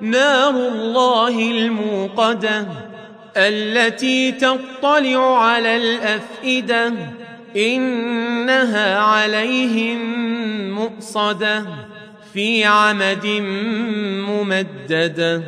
نار الله الموقدة التي تطلع على الأفئدة إنها عليهم مؤصدة في عمد ممددة.